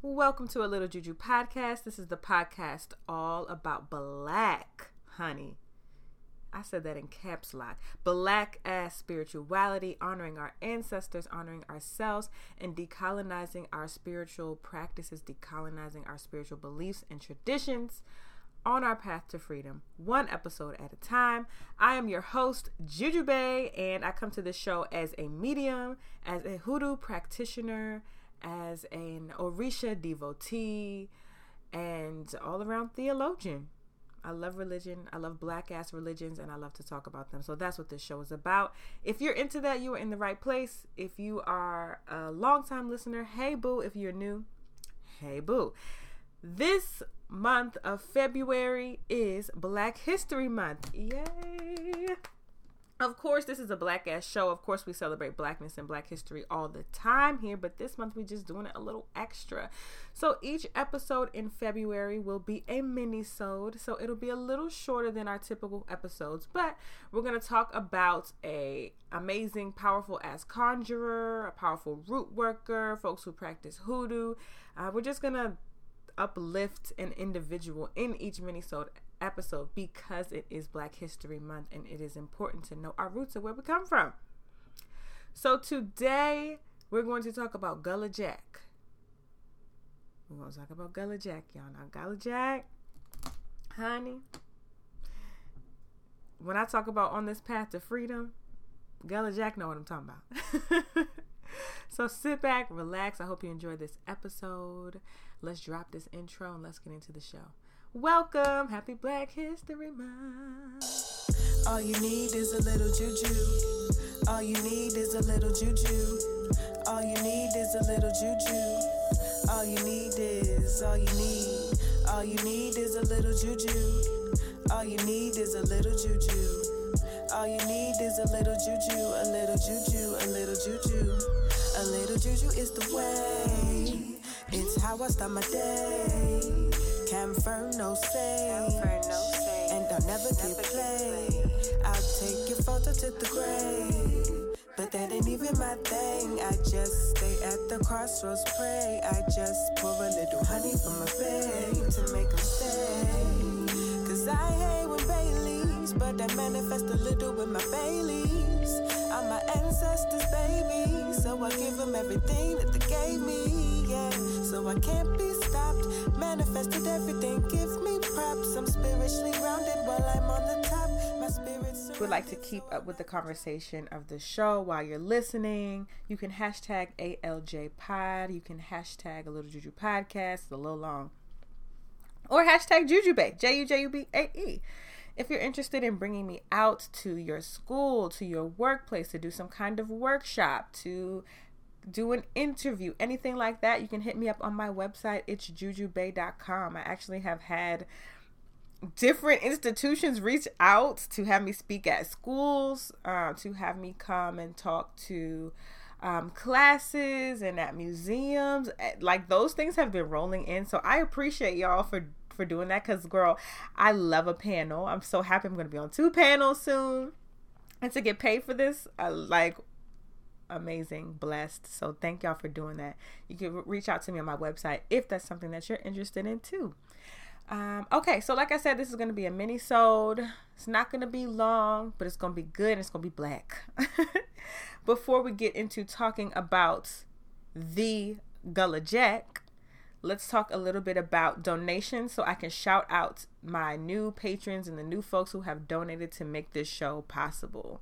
Welcome to a Little Juju podcast. This is the podcast all about black, honey. I said that in caps lock. Black ass spirituality, honoring our ancestors, honoring ourselves, and decolonizing our spiritual practices, decolonizing our spiritual beliefs and traditions on our path to freedom, one episode at a time. I am your host, Juju Bae, and I come to this show as a medium, as a hoodoo practitioner, as an Orisha devotee, and all around theologian. I love religion. I love black ass religions and I love to talk about them. So that's what this show is about. If you're into that, you are in the right place. If you are a long-time listener, hey boo. If you're new, hey boo. This month of February is Black History Month. Yay! Of course, this is a black ass show. Of course, we celebrate blackness and black history all the time here, but this month we're just doing it a little extra. So each episode in February will be a mini-sode, so it'll be a little shorter than our typical episodes, but we're gonna talk about a amazing, powerful ass conjurer, a powerful root worker, folks who practice hoodoo. Uh, we're just gonna uplift an individual in each mini-sode episode because it is Black History Month and it is important to know our roots and where we come from. So today we're going to talk about Gullah Jack. We're going to talk about Gullah Jack, y'all. Now, Gullah Jack, honey, when I talk about on this path to freedom, Gullah Jack know what I'm talking about. so sit back, relax. I hope you enjoyed this episode. Let's drop this intro and let's get into the show. Welcome, happy Black History Month. All you need is a little juju. All you need is a little juju. All you need is a little juju. All you need is, all you need. All you need is a little juju. All you need is a little juju. All you need is a little juju, a little juju, a little juju. A little juju is the way. It's how I start my day. Confirm no say. And I'll never get played. I'll take your photo to the grave. But that ain't even my thing. I just stay at the crossroads, pray. I just pour a little honey from my babe to make them stay. Cause I hate when Baileys, but I manifest a little with my Baileys. Ancestors, baby. So I give them everything that they gave me, yeah. So I can't be stopped. Manifested everything, give me props. I'm spiritually grounded while I'm on the top. My spirit's would like to keep up with the conversation of the show while you're listening, you can hashtag ALJ Pod. You can hashtag a little Juju podcast. A little long. Or hashtag Jujubae, J U J U B A E. If you're interested in bringing me out to your school, to your workplace, to do some kind of workshop, to do an interview, anything like that, you can hit me up on my website. It's jujubae.com. I actually have had different institutions reach out to have me speak at schools, uh, to have me come and talk to um, classes and at museums. Eh, Like those things have been rolling in. So I appreciate y'all for for doing that because girl i love a panel. I'm so happy i'm going to be on two panels soon. And to get paid for this i like amazing blessed. So thank y'all for doing that. You can reach out to me on my website if that's something that you're interested in too. Um, okay so like i said this is going to be a mini sode it's not going to be long but it's going to be good and it's going to be black. Before we get into talking about the gullah jack let's talk a little bit about donations so I can shout out my new patrons and the new folks who have donated to make this show possible.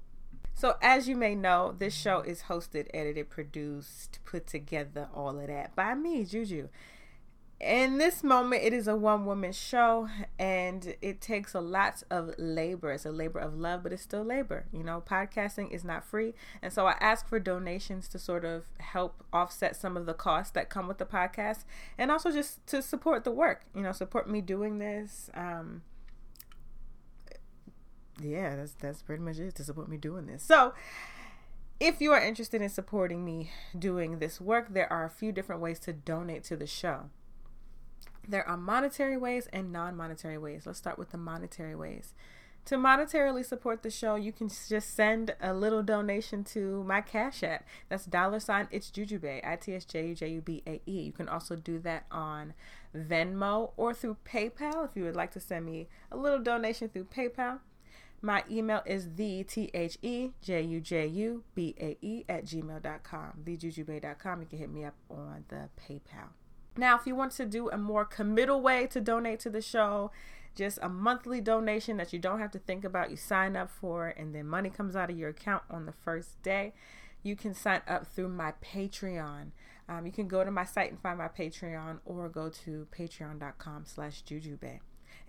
So, as you may know, this show is hosted, edited, produced, put together, all of that by me, Juju. In this moment, it is a one woman show and it takes a lot of labor. It's a labor of love, but it's still labor. You know, podcasting is not free. And so I ask for donations to sort of help offset some of the costs that come with the podcast and also just to support the work, you know, support me doing this. Um, yeah, that's that's pretty much it to support me doing this. So, if you are interested in supporting me doing this work, there are a few different ways to donate to the show. There are monetary ways and non monetary ways. Let's start with the monetary ways. To monetarily support the show, you can just send a little donation to my Cash App. That's dollar sign it's Jujubae, I T S J U J U B A E. You can also do that on Venmo or through PayPal if you would like to send me a little donation through PayPal. My email is the T H E J U J U B A E at gmail.com. TheJujubae.com. You can hit me up on the PayPal. Now, if you want to do a more committal way to donate to the show, just a monthly donation that you don't have to think about, you sign up for, and then money comes out of your account on the first day. You can sign up through my Patreon. Um, you can go to my site and find my Patreon, or go to patreon.com/slash jujubae.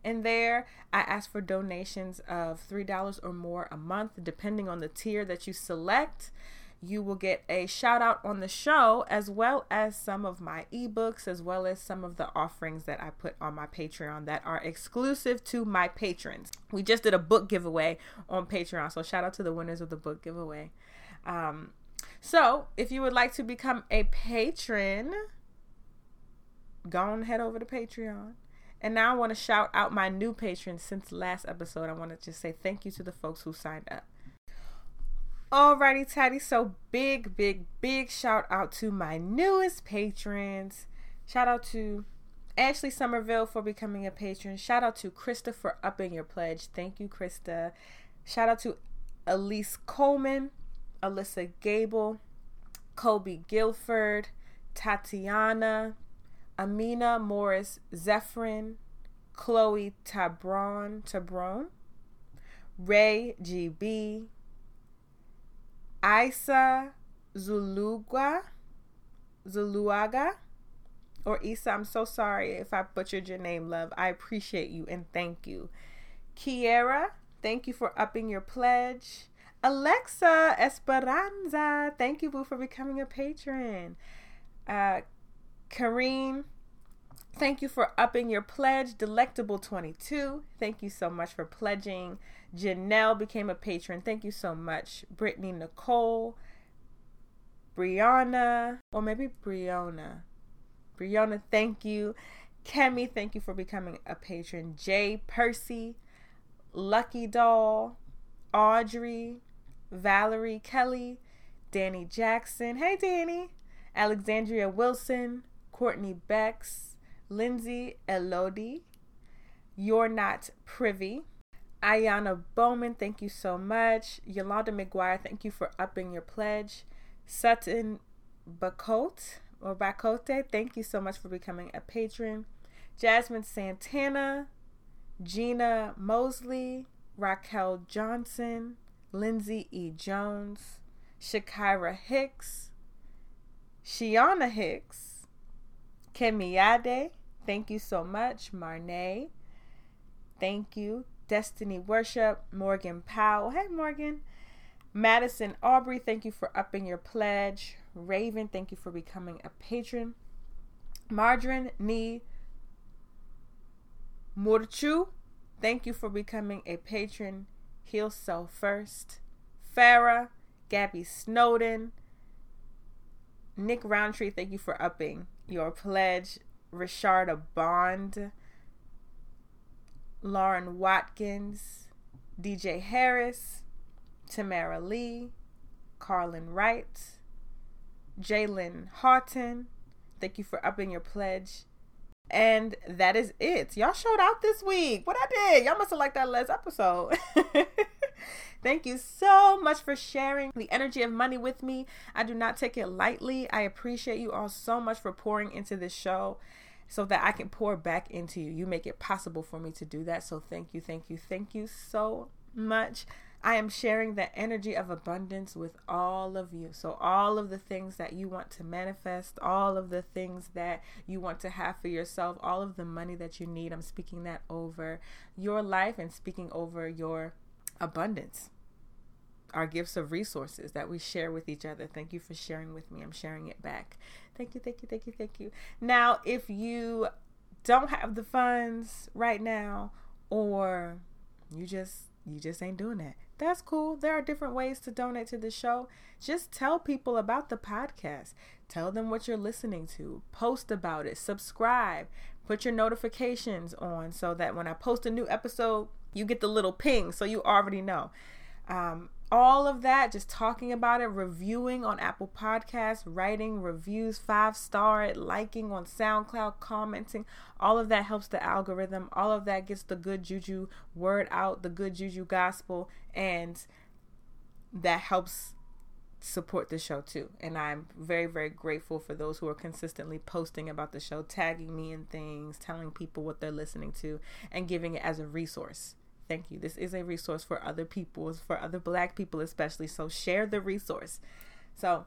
And there, I ask for donations of $3 or more a month, depending on the tier that you select you will get a shout out on the show as well as some of my ebooks as well as some of the offerings that I put on my Patreon that are exclusive to my patrons. We just did a book giveaway on Patreon, so shout out to the winners of the book giveaway. Um, so if you would like to become a patron, go on head over to Patreon. And now I want to shout out my new patrons since last episode. I want to just say thank you to the folks who signed up. Alrighty, Taddy. So big, big, big shout out to my newest patrons. Shout out to Ashley Somerville for becoming a patron. Shout out to Krista for upping your pledge. Thank you, Krista. Shout out to Elise Coleman, Alyssa Gable, Kobe Guilford, Tatiana, Amina Morris Zephyrin, Chloe Tabron, Tabron, Ray GB, Isa Zuluga, Zuluaga, or Isa. I'm so sorry if I butchered your name, love. I appreciate you and thank you. Kiera, thank you for upping your pledge. Alexa Esperanza, thank you, boo, for becoming a patron. Uh, Kareen, thank you for upping your pledge. Delectable22, thank you so much for pledging. Janelle became a patron. Thank you so much. Brittany Nicole, Brianna, or maybe Brianna. Brianna, thank you. Kemi, thank you for becoming a patron. Jay Percy, Lucky Doll, Audrey, Valerie Kelly, Danny Jackson. Hey, Danny. Alexandria Wilson, Courtney Becks, Lindsay Elodie. You're Not Privy. Ayana Bowman, thank you so much. Yolanda McGuire, thank you for upping your pledge. Sutton Bacote or Bacote, thank you so much for becoming a patron. Jasmine Santana, Gina Mosley, Raquel Johnson, Lindsay E. Jones, Shakira Hicks, Shiana Hicks, Kemiade, thank you so much. Marnay, thank you. Destiny Worship, Morgan Powell. Hey, Morgan. Madison Aubrey, thank you for upping your pledge. Raven, thank you for becoming a patron. Margarine Ni Murchu, thank you for becoming a patron. Heal Self First. Farah, Gabby Snowden, Nick Roundtree, thank you for upping your pledge. Richarda Bond, Lauren Watkins, DJ Harris, Tamara Lee, Carlin Wright, Jalen Houghton. Thank you for upping your pledge. And that is it. Y'all showed out this week. What I did. Y'all must have liked that last episode. Thank you so much for sharing the energy of money with me. I do not take it lightly. I appreciate you all so much for pouring into this show so that I can pour back into you. You make it possible for me to do that. So thank you, thank you, thank you so much. I am sharing the energy of abundance with all of you. So, all of the things that you want to manifest, all of the things that you want to have for yourself, all of the money that you need, I'm speaking that over your life and speaking over your abundance our gifts of resources that we share with each other. Thank you for sharing with me. I'm sharing it back. Thank you, thank you, thank you, thank you. Now, if you don't have the funds right now or you just you just ain't doing that. That's cool. There are different ways to donate to the show. Just tell people about the podcast. Tell them what you're listening to. Post about it. Subscribe. Put your notifications on so that when I post a new episode, you get the little ping, so you already know. Um, all of that, just talking about it, reviewing on Apple Podcasts, writing reviews, five star, liking on SoundCloud, commenting, all of that helps the algorithm. All of that gets the good juju word out, the good juju gospel, and that helps support the show too. And I'm very, very grateful for those who are consistently posting about the show, tagging me in things, telling people what they're listening to, and giving it as a resource. Thank you. This is a resource for other people, for other black people especially. So share the resource. So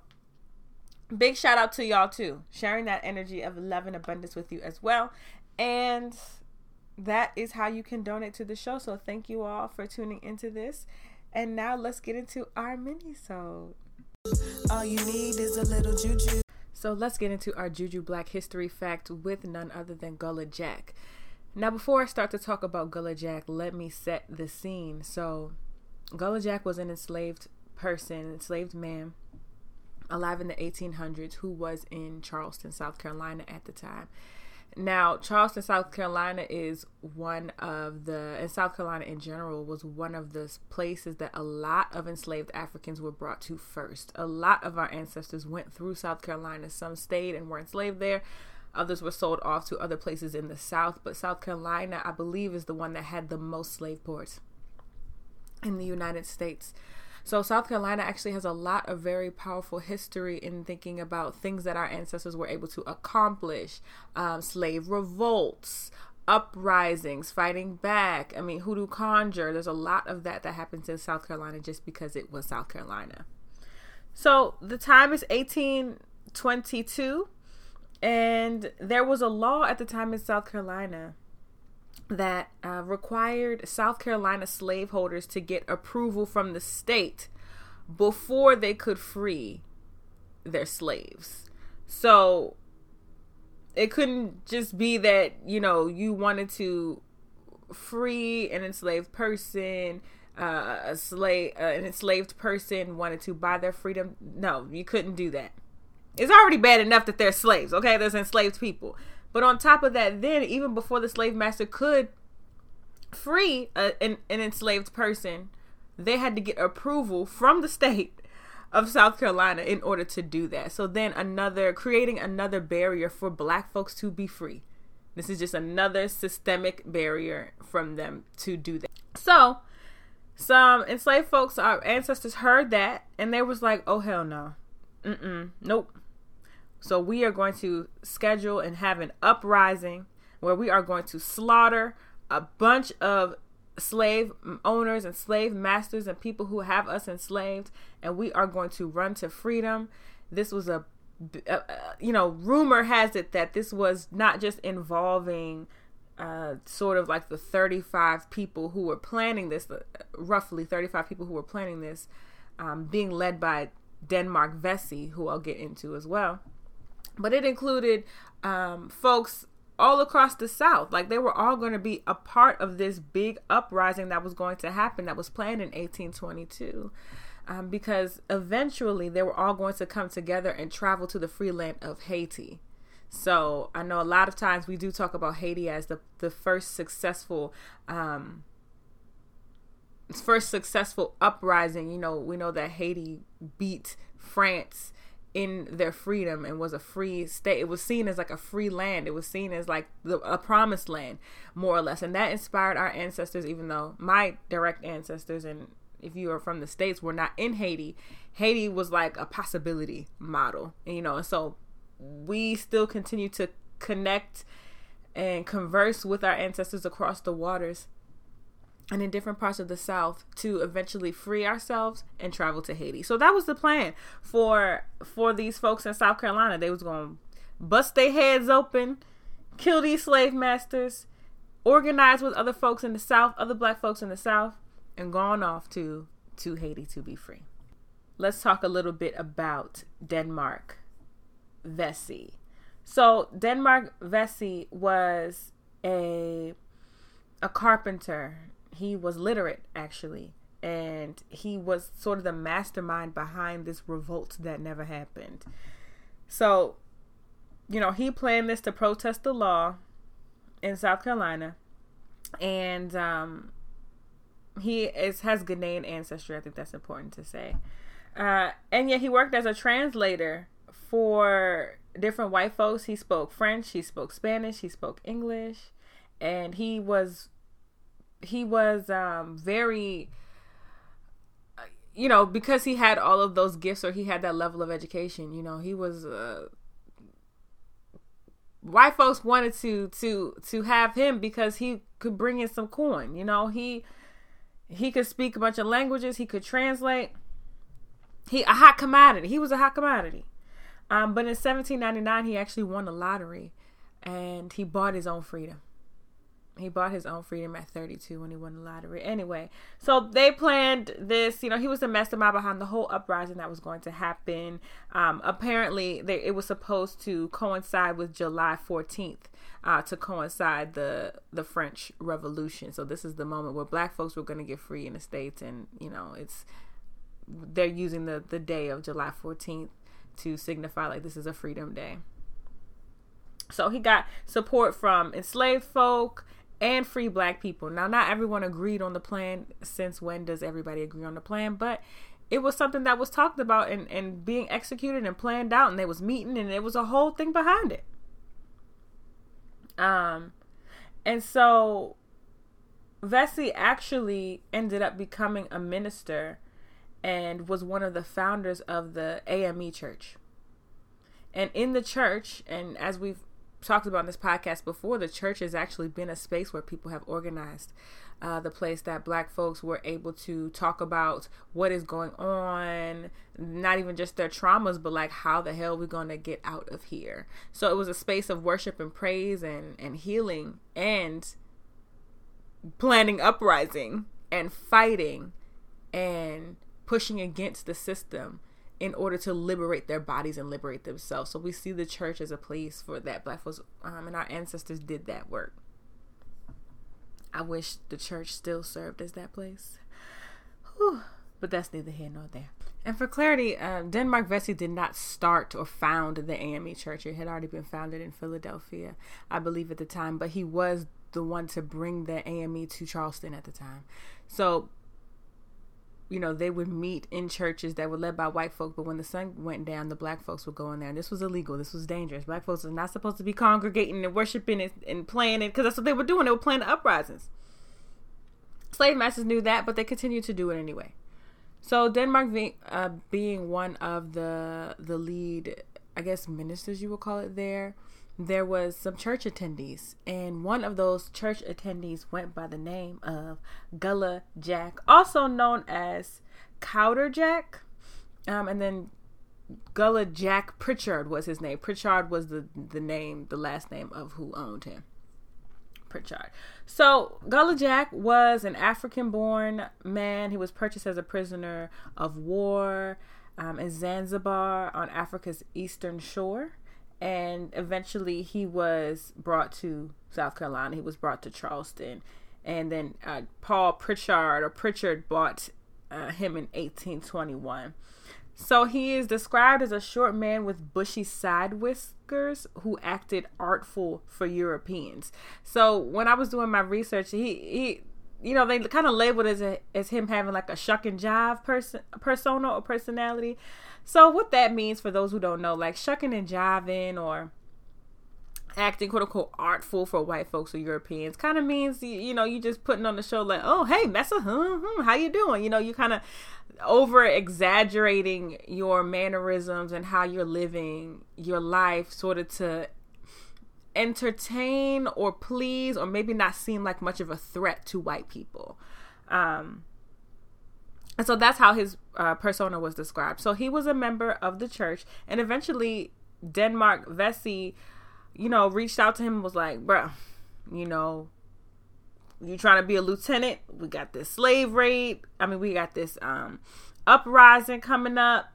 big shout out to y'all too, sharing that energy of love and abundance with you as well. And that is how you can donate to the show. So thank you all for tuning into this. And now let's get into our mini so. All you need is a little juju. So let's get into our Juju Black History fact with none other than Gullah Jack. Now, before I start to talk about Gullah Jack, let me set the scene. So, Gullah Jack was an enslaved person, enslaved man, alive in the 1800s, who was in Charleston, South Carolina at the time. Now, Charleston, South Carolina is one of the, and South Carolina in general was one of the places that a lot of enslaved Africans were brought to first. A lot of our ancestors went through South Carolina. Some stayed and were enslaved there. Others were sold off to other places in the South, but South Carolina, I believe, is the one that had the most slave ports in the United States. So, South Carolina actually has a lot of very powerful history in thinking about things that our ancestors were able to accomplish um, slave revolts, uprisings, fighting back. I mean, hoodoo conjure. There's a lot of that that happens in South Carolina just because it was South Carolina. So, the time is 1822 and there was a law at the time in South Carolina that uh, required South Carolina slaveholders to get approval from the state before they could free their slaves. So it couldn't just be that, you know, you wanted to free an enslaved person, uh, a slave, uh, an enslaved person wanted to buy their freedom. No, you couldn't do that. It's already bad enough that they're slaves, okay? There's enslaved people. But on top of that, then, even before the slave master could free a, an, an enslaved person, they had to get approval from the state of South Carolina in order to do that. So then another creating another barrier for black folks to be free. This is just another systemic barrier from them to do that. So some enslaved folks, our ancestors heard that and they was like, oh hell no. Mm-mm. Nope. So we are going to schedule and have an uprising where we are going to slaughter a bunch of slave owners and slave masters and people who have us enslaved and we are going to run to freedom. This was a you know, rumor has it that this was not just involving uh, sort of like the 35 people who were planning this, roughly 35 people who were planning this, um, being led by Denmark Vesey, who I'll get into as well but it included um, folks all across the South. Like they were all going to be a part of this big uprising that was going to happen that was planned in 1822. Um, because eventually they were all going to come together and travel to the free land of Haiti. So I know a lot of times we do talk about Haiti as the, the first successful um, first successful uprising. You know, we know that Haiti beat France in their freedom and was a free state. It was seen as like a free land. It was seen as like the, a promised land, more or less. And that inspired our ancestors, even though my direct ancestors and if you are from the states were not in Haiti, Haiti was like a possibility model, and, you know. And so we still continue to connect and converse with our ancestors across the waters and in different parts of the South to eventually free ourselves and travel to Haiti. So that was the plan for for these folks in South Carolina. They was going to bust their heads open, kill these slave masters, organize with other folks in the South, other black folks in the South, and gone off to to Haiti to be free. Let's talk a little bit about Denmark Vesey. So Denmark Vesey was a a carpenter he was literate actually and he was sort of the mastermind behind this revolt that never happened so you know he planned this to protest the law in south carolina and um he is has Ghanaian ancestry. I think that's important to say. Uh, and yet he worked as a translator for different white folks. He spoke French, he spoke Spanish, he spoke English, and he was he was um, very you know because he had all of those gifts or he had that level of education. You know, he was. Uh, white folks wanted to to to have him because he could bring in some coin you know he he could speak a bunch of languages he could translate he a hot commodity he was a hot commodity um, but in 1799 he actually won the lottery and he bought his own freedom he bought his own freedom at 32 when he won the lottery. Anyway, so they planned this. You know, he was the mastermind behind the whole uprising that was going to happen. Um, apparently, they, it was supposed to coincide with July 14th. Uh, to coincide the the French Revolution, so this is the moment where Black folks were going to get free in the states, and you know it's they're using the the day of July 14th to signify like this is a freedom day. So he got support from enslaved folk, and free black people. Now, not everyone agreed on the plan. Since when does everybody agree on the plan? But it was something that was talked about and, and being executed and planned out, and they was meeting, and it was a whole thing behind it. Um, and so Vesey actually ended up becoming a minister and was one of the founders of the AME church. And in the church, and as we've talked about in this podcast before, the church has actually been a space where people have organized. Uh, the place that black folks were able to talk about what is going on, not even just their traumas, but like how the hell we're going to get out of here. So it was a space of worship and praise and, and healing and planning uprising and fighting and pushing against the system in order to liberate their bodies and liberate themselves. So we see the church as a place for that. Black folks um, and our ancestors did that work. I wish the church still served as that place. Whew. But that's neither here nor there. And for clarity, uh, Denmark Vesey did not start or found the AME church. It had already been founded in Philadelphia, I believe, at the time. But he was the one to bring the AME to Charleston at the time. So you know, they would meet in churches that were led by white folk, but when the sun went down, the black folks would go in there. And this was illegal. This was dangerous. Black folks are not supposed to be congregating and worshiping and, and playing it because that's what they were doing. They were playing the uprisings. Slave masters knew that, but they continued to do it anyway. So Denmark being, uh, being one of the the lead, I guess, ministers you would call it there, there was some church attendees, and one of those church attendees went by the name of Gullah Jack, also known as Couter Jack. Um, and then Gullah Jack Pritchard was his name. Pritchard was the the name, the last name of who owned him. Pritchard. So Gullah Jack was an African-born man. He was purchased as a prisoner of war um, in Zanzibar on Africa's eastern shore and eventually he was brought to South Carolina. He was brought to Charleston, and then uh, Paul Pritchard or Pritchard bought uh, him in 1821. So he is described as a short man with bushy side whiskers who acted artful for Europeans. So when I was doing my research, he he you know, they kind of labeled as a, as him having like a shuck and jive person persona or personality. So what that means for those who don't know, like shucking and jiving or acting quote unquote artful for white folks or Europeans kind of means you, you know you just putting on the show like oh hey Messa hmm, hmm, how you doing you know you kind of over exaggerating your mannerisms and how you're living your life sort of to entertain or please or maybe not seem like much of a threat to white people um and so that's how his uh, persona was described. So he was a member of the church, and eventually Denmark Vesey, you know, reached out to him and was like, "Bro, you know, you trying to be a lieutenant? We got this slave raid. I mean, we got this um uprising coming up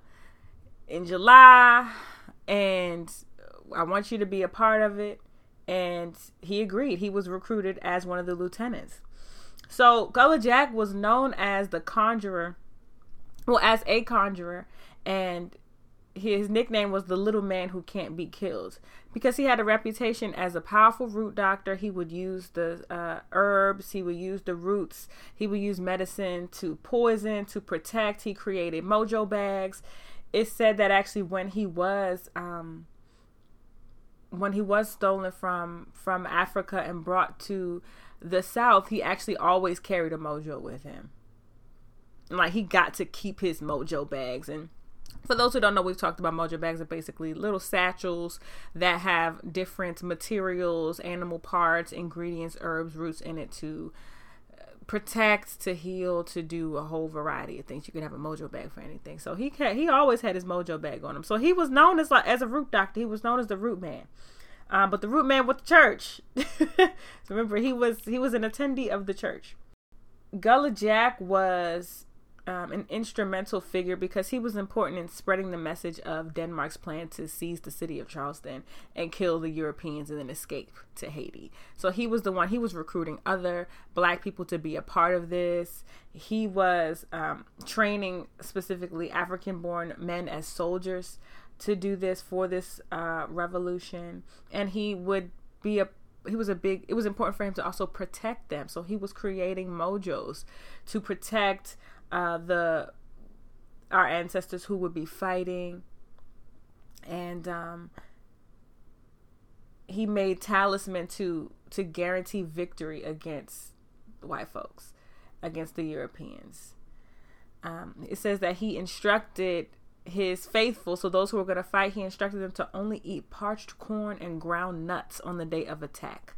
in July, and I want you to be a part of it." And he agreed. He was recruited as one of the lieutenants. So Gullah Jack was known as the conjurer, well, as a conjurer, and his nickname was the little man who can't be killed because he had a reputation as a powerful root doctor. He would use the uh, herbs, he would use the roots, he would use medicine to poison, to protect. He created mojo bags. It said that actually when he was um, when he was stolen from from Africa and brought to the South, he actually always carried a mojo with him. Like he got to keep his mojo bags and for those who don't know, we've talked about mojo bags are basically little satchels that have different materials, animal parts, ingredients, herbs, roots in it to protect, to heal, to do a whole variety of things. You can have a mojo bag for anything. So he had, he always had his mojo bag on him. So he was known as like as a root doctor. He was known as the root man. Um, but the root man with the church. remember, he was he was an attendee of the church. Gullah Jack was um, an instrumental figure because he was important in spreading the message of Denmark's plan to seize the city of Charleston and kill the Europeans and then escape to Haiti. So he was the one, he was recruiting other black people to be a part of this. He was um, training specifically African born men as soldiers to do this for this uh, revolution. And he would be a he was a big it was important for him to also protect them so he was creating mojos to protect uh, the our ancestors who would be fighting, and um, he made talisman to to guarantee victory against white folks, against the Europeans. Um, it says that he instructed his faithful, so those who were going to fight, he instructed them to only eat parched corn and ground nuts on the day of attack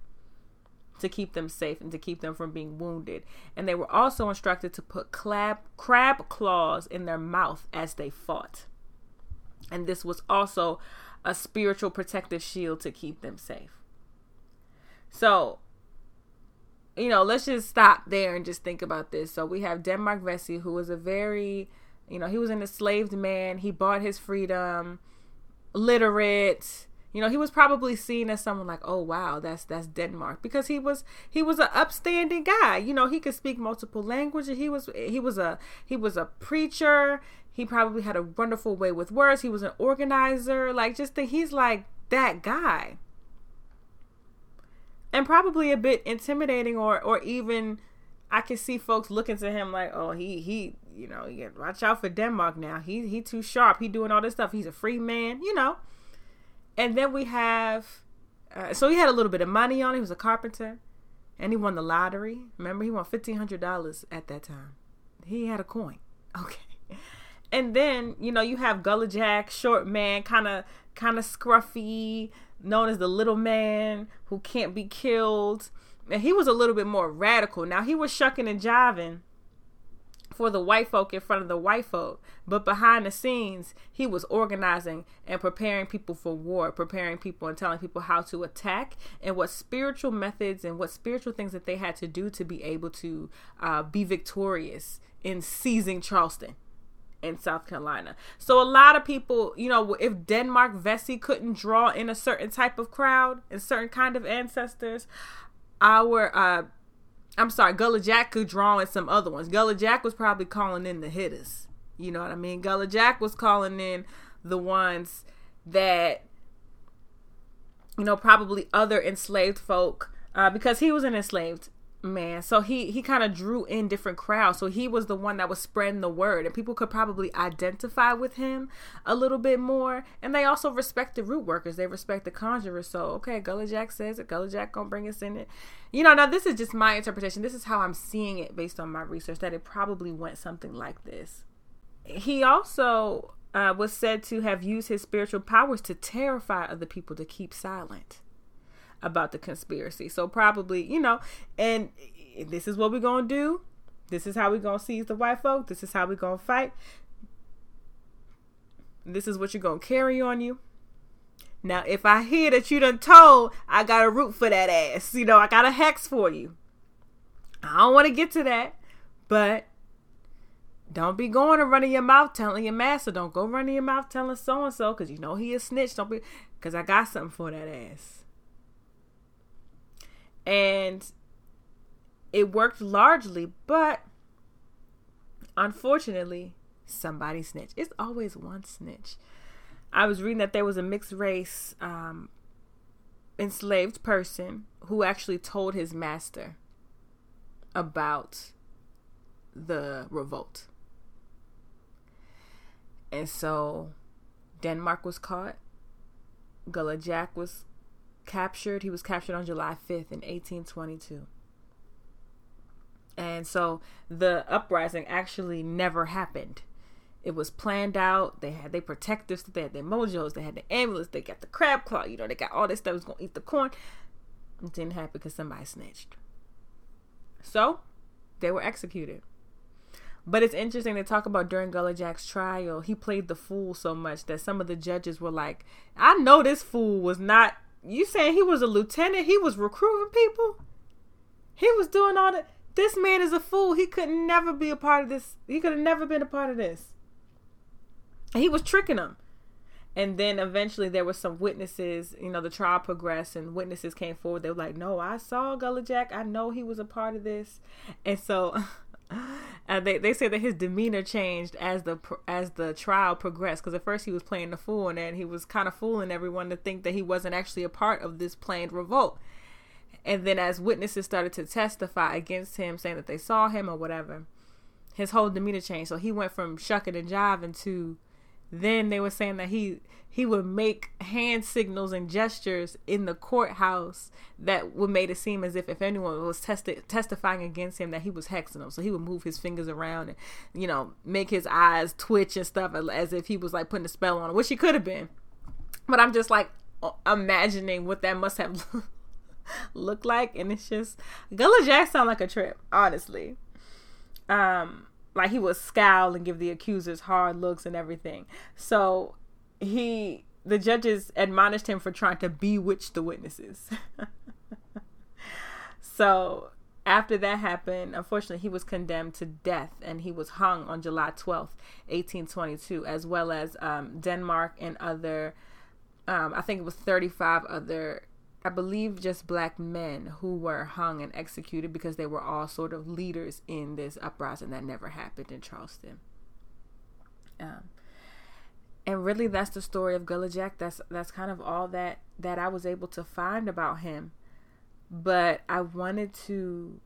to keep them safe and to keep them from being wounded. And they were also instructed to put crab, crab claws in their mouth as they fought. And this was also a spiritual protective shield to keep them safe. So, you know, let's just stop there and just think about this. So we have Denmark Vesey, who was a very, you know, he was an enslaved man. He bought his freedom, literate, you know, he was probably seen as someone like, "Oh wow, that's that's Denmark," because he was he was an upstanding guy. You know, he could speak multiple languages. He was he was a he was a preacher. He probably had a wonderful way with words. He was an organizer. Like, just think he's like that guy, and probably a bit intimidating, or or even I can see folks looking to him like, "Oh, he he." You know, watch out for Denmark now. He he too sharp. He doing all this stuff. He's a free man. You know, and then we have, uh, so he had a little bit of money on. He was a carpenter, and he won the lottery. Remember, he won fifteen hundred dollars at that time. He had a coin. Okay. And then you know you have Gullah Jack, short man, kind of kind of scruffy, known as the little man who can't be killed. And he was a little bit more radical. Now he was shucking and jiving for the white folk in front of the white folk. But behind the scenes, he was organizing and preparing people for war, preparing people and telling people how to attack and what spiritual methods and what spiritual things that they had to do to be able to uh, be victorious in seizing Charleston in South Carolina. So a lot of people, you know, if Denmark Vesey couldn't draw in a certain type of crowd and certain kind of ancestors, our uh, I'm sorry, Gullah Jack could draw in some other ones. Gullah Jack was probably calling in the hitters. You know what I mean? Gullah Jack was calling in the ones that, you know, probably other enslaved folk, uh, because he was an enslaved man. So he he kind of drew in different crowds. So he was the one that was spreading the word and people could probably identify with him a little bit more. And they also respect the root workers. They respect the conjurers. So okay gullah jack says it. Gullah jack gonna bring us in it. You know now this is just my interpretation. This is how i'm seeing it based on my research that it probably went something like this. He also uh, was said to have used his spiritual powers to terrify other people to keep silent about the conspiracy. So probably, you know, and this is what we're gonna do. This is how we're gonna seize the white folk. This is how we're gonna fight. This is what you're gonna carry on you. Now, if I hear that you done told, I got a root for that ass. You know, I got a hex for you. I don't want to get to that, but don't be going and running your mouth telling your master. Don't go running your mouth telling so and so because you know he a snitch. Don't be because I got something for that ass and it worked largely, but unfortunately, somebody snitched. It's always one snitch. I was reading that there was a mixed race um, enslaved person who actually told his master about the revolt. And so Denmark was caught. Gullah Jack was captured. He was captured on July 5th in 1822. And so the uprising actually never happened. It was planned out. They had their protectives. They had their mojos. They had the ambulance. They got the crab claw. You know, they got all this stuff was going to eat the corn. It didn't happen because somebody snitched. So they were executed. But it's interesting to talk about during Gullah Jack's trial, he played the fool so much that some of the judges were like, I know this fool was not, you saying he was a lieutenant? He was recruiting people? He was doing all that. This man is a fool. He could never be a part of this. He could have never been a part of this. he was tricking them. And then eventually there were some witnesses, you know, the trial progressed and witnesses came forward. They were like, no, I saw Gullah Jack. I know he was a part of this. And so and they they say that his demeanor changed as the as the trial progressed because at first he was playing the fool and then he was kind of fooling everyone to think that he wasn't actually a part of this planned revolt. And then as witnesses started to testify against him saying that they saw him or whatever his whole demeanor changed. So he went from shucking and jiving to then they were saying that he he would make hand signals and gestures in the courthouse that would make it seem as if if anyone was testi- testifying against him that he was hexing them. So he would move his fingers around and you know make his eyes twitch and stuff as if he was like putting a spell on him, which he could have been. But I'm just like imagining what that must have looked like, and it's just Gullah Jack sound like a trip, honestly. Um, like he would scowl and give the accusers hard looks and everything. So he the judges admonished him for trying to bewitch the witnesses. so after that happened, unfortunately, he was condemned to death and he was hung on July 12th, 1822, as well as um, Denmark and other, um, I think it was 35 other I believe just black men who were hung and executed because they were all sort of leaders in this uprising that never happened in Charleston. Um, and really, that's the story of Gullah Jack. That's that's kind of all that that I was able to find about him. But I wanted to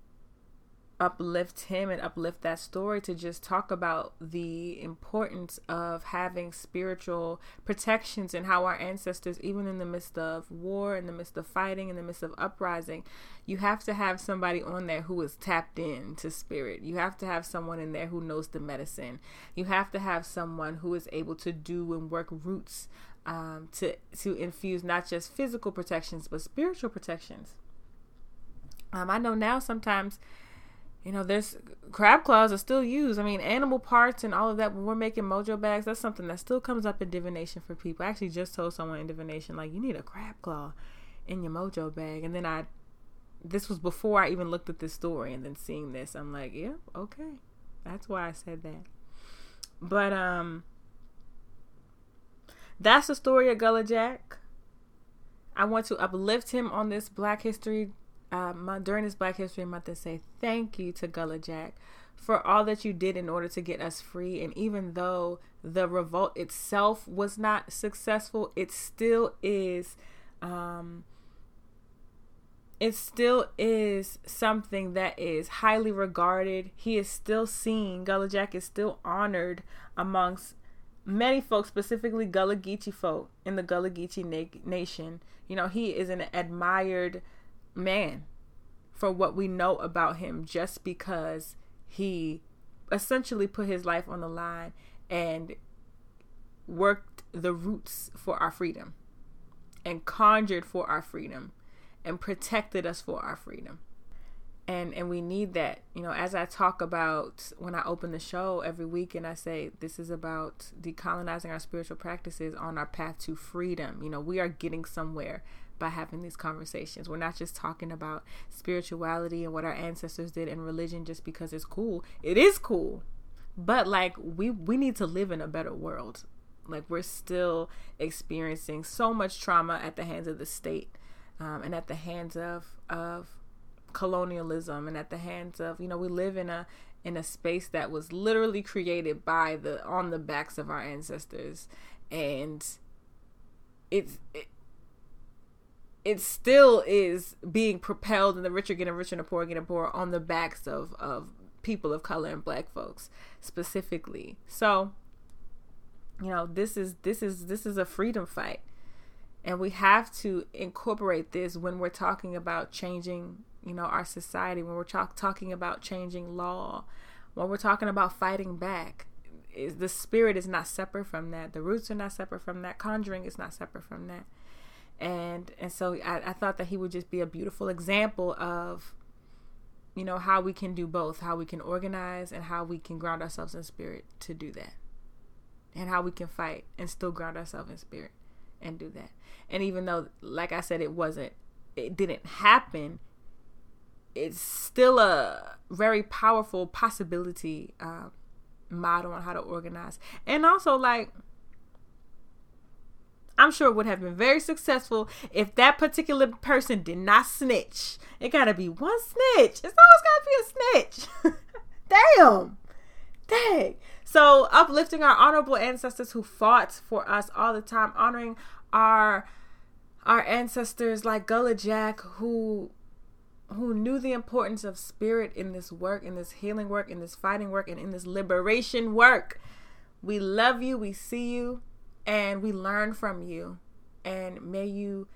uplift him and uplift that story to just talk about the importance of having spiritual protections and how our ancestors, even in the midst of war, in the midst of fighting, in the midst of uprising, you have to have somebody on there who is tapped in to spirit. You have to have someone in there who knows the medicine. You have to have someone who is able to do and work roots um, to to infuse not just physical protections but spiritual protections. Um, I know now sometimes you know, there's crab claws are still used. I mean, animal parts and all of that. When we're making mojo bags, that's something that still comes up in divination for people. I actually just told someone in divination, like, you need a crab claw in your mojo bag. And then I, this was before I even looked at this story. And then seeing this, I'm like, yeah, okay. That's why I said that. But, um, that's the story of Gullah Jack. I want to uplift him on this Black History uh, my, during this Black History Month to say thank you to Gullah Jack for all that you did in order to get us free. And even though the revolt itself was not successful, it still is. Um, it still is something that is highly regarded. He is still seen. Gullah Jack is still honored amongst many folks, specifically Gullah Geechee folk in the Gullah Geechee na- nation. You know, he is an admired man for what we know about him just because he essentially put his life on the line and worked the roots for our freedom and conjured for our freedom and protected us for our freedom. And and we need that. You know as i talk about when i open the show every week and i say this is about decolonizing our spiritual practices on our path to freedom you know we are getting somewhere by having these conversations. We're not just talking about spirituality and what our ancestors did and religion just because it's cool. It is cool. But like we we need to live in a better world. Like we're still experiencing so much trauma at the hands of the state um, and at the hands of of colonialism and at the hands of you know we live in a in a space that was literally created by the on the backs of our ancestors and it's it, it still is being propelled and the rich are getting richer and the poor getting poorer on the backs of of people of color and black folks specifically. So you know this is this is this is a freedom fight. And we have to incorporate this when we're talking about changing you know our society when we're talk- talking about changing law when we're talking about fighting back. Is the spirit is not separate from that. The roots are not separate from that. Conjuring is not separate from that and and so I, I thought that he would just be a beautiful example of you know how we can do both how we can organize and how we can ground ourselves in spirit to do that. And how we can fight and still ground ourselves in spirit and do that. And even though like i said it wasn't it didn't happen it's still a very powerful possibility um, model on how to organize. And also like I'm sure would have been very successful if that particular person did not snitch. It gotta be one snitch. It's always gotta be a snitch. Damn. Dang. So uplifting our honorable ancestors who fought for us all the time, honoring our our ancestors like Gullah Jack who who knew the importance of spirit in this work, in this healing work, in this fighting work, and in this liberation work. We love you. We see you and we learn from you. And may you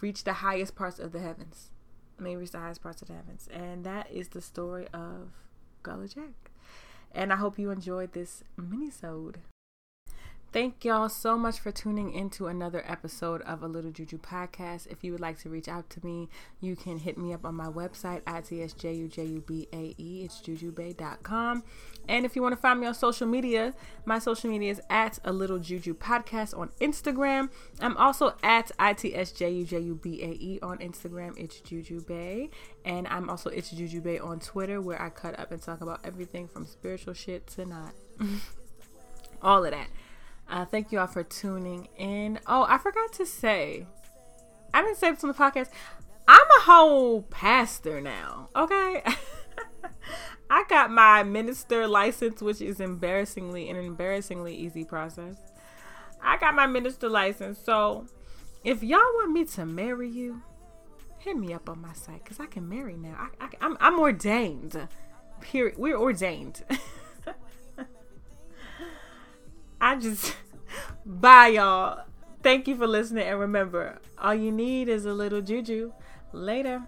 reach the highest parts of the heavens. May reach the highest parts of the heavens. And that is the story of Gullah Jack. And I hope you enjoyed this mini-sode. Thank y'all so much for tuning into another episode of A Little Juju Podcast. If you would like to reach out to me, you can hit me up on my website, ITSJUJUBAE. It's jujubae.com. And if you want to find me on social media, my social media is at A Little Juju Podcast on Instagram. I'm also at ITSJUJUBAE on Instagram. It's Jujubae. And I'm also It's Jujubae on Twitter, where I cut up and talk about everything from spiritual shit to not. All of that. Uh, thank you all for tuning in. Oh, I forgot to say, I didn't say this on the podcast. I'm a whole pastor now. Okay. I got my minister license, which is embarrassingly an embarrassingly easy process. I got my minister license. So if y'all want me to marry you, hit me up on my site because I can marry now. I, I, I'm, I'm ordained. Period. We're ordained. I just bye y'all. Thank you for listening and remember, all you need is a little juju. Later.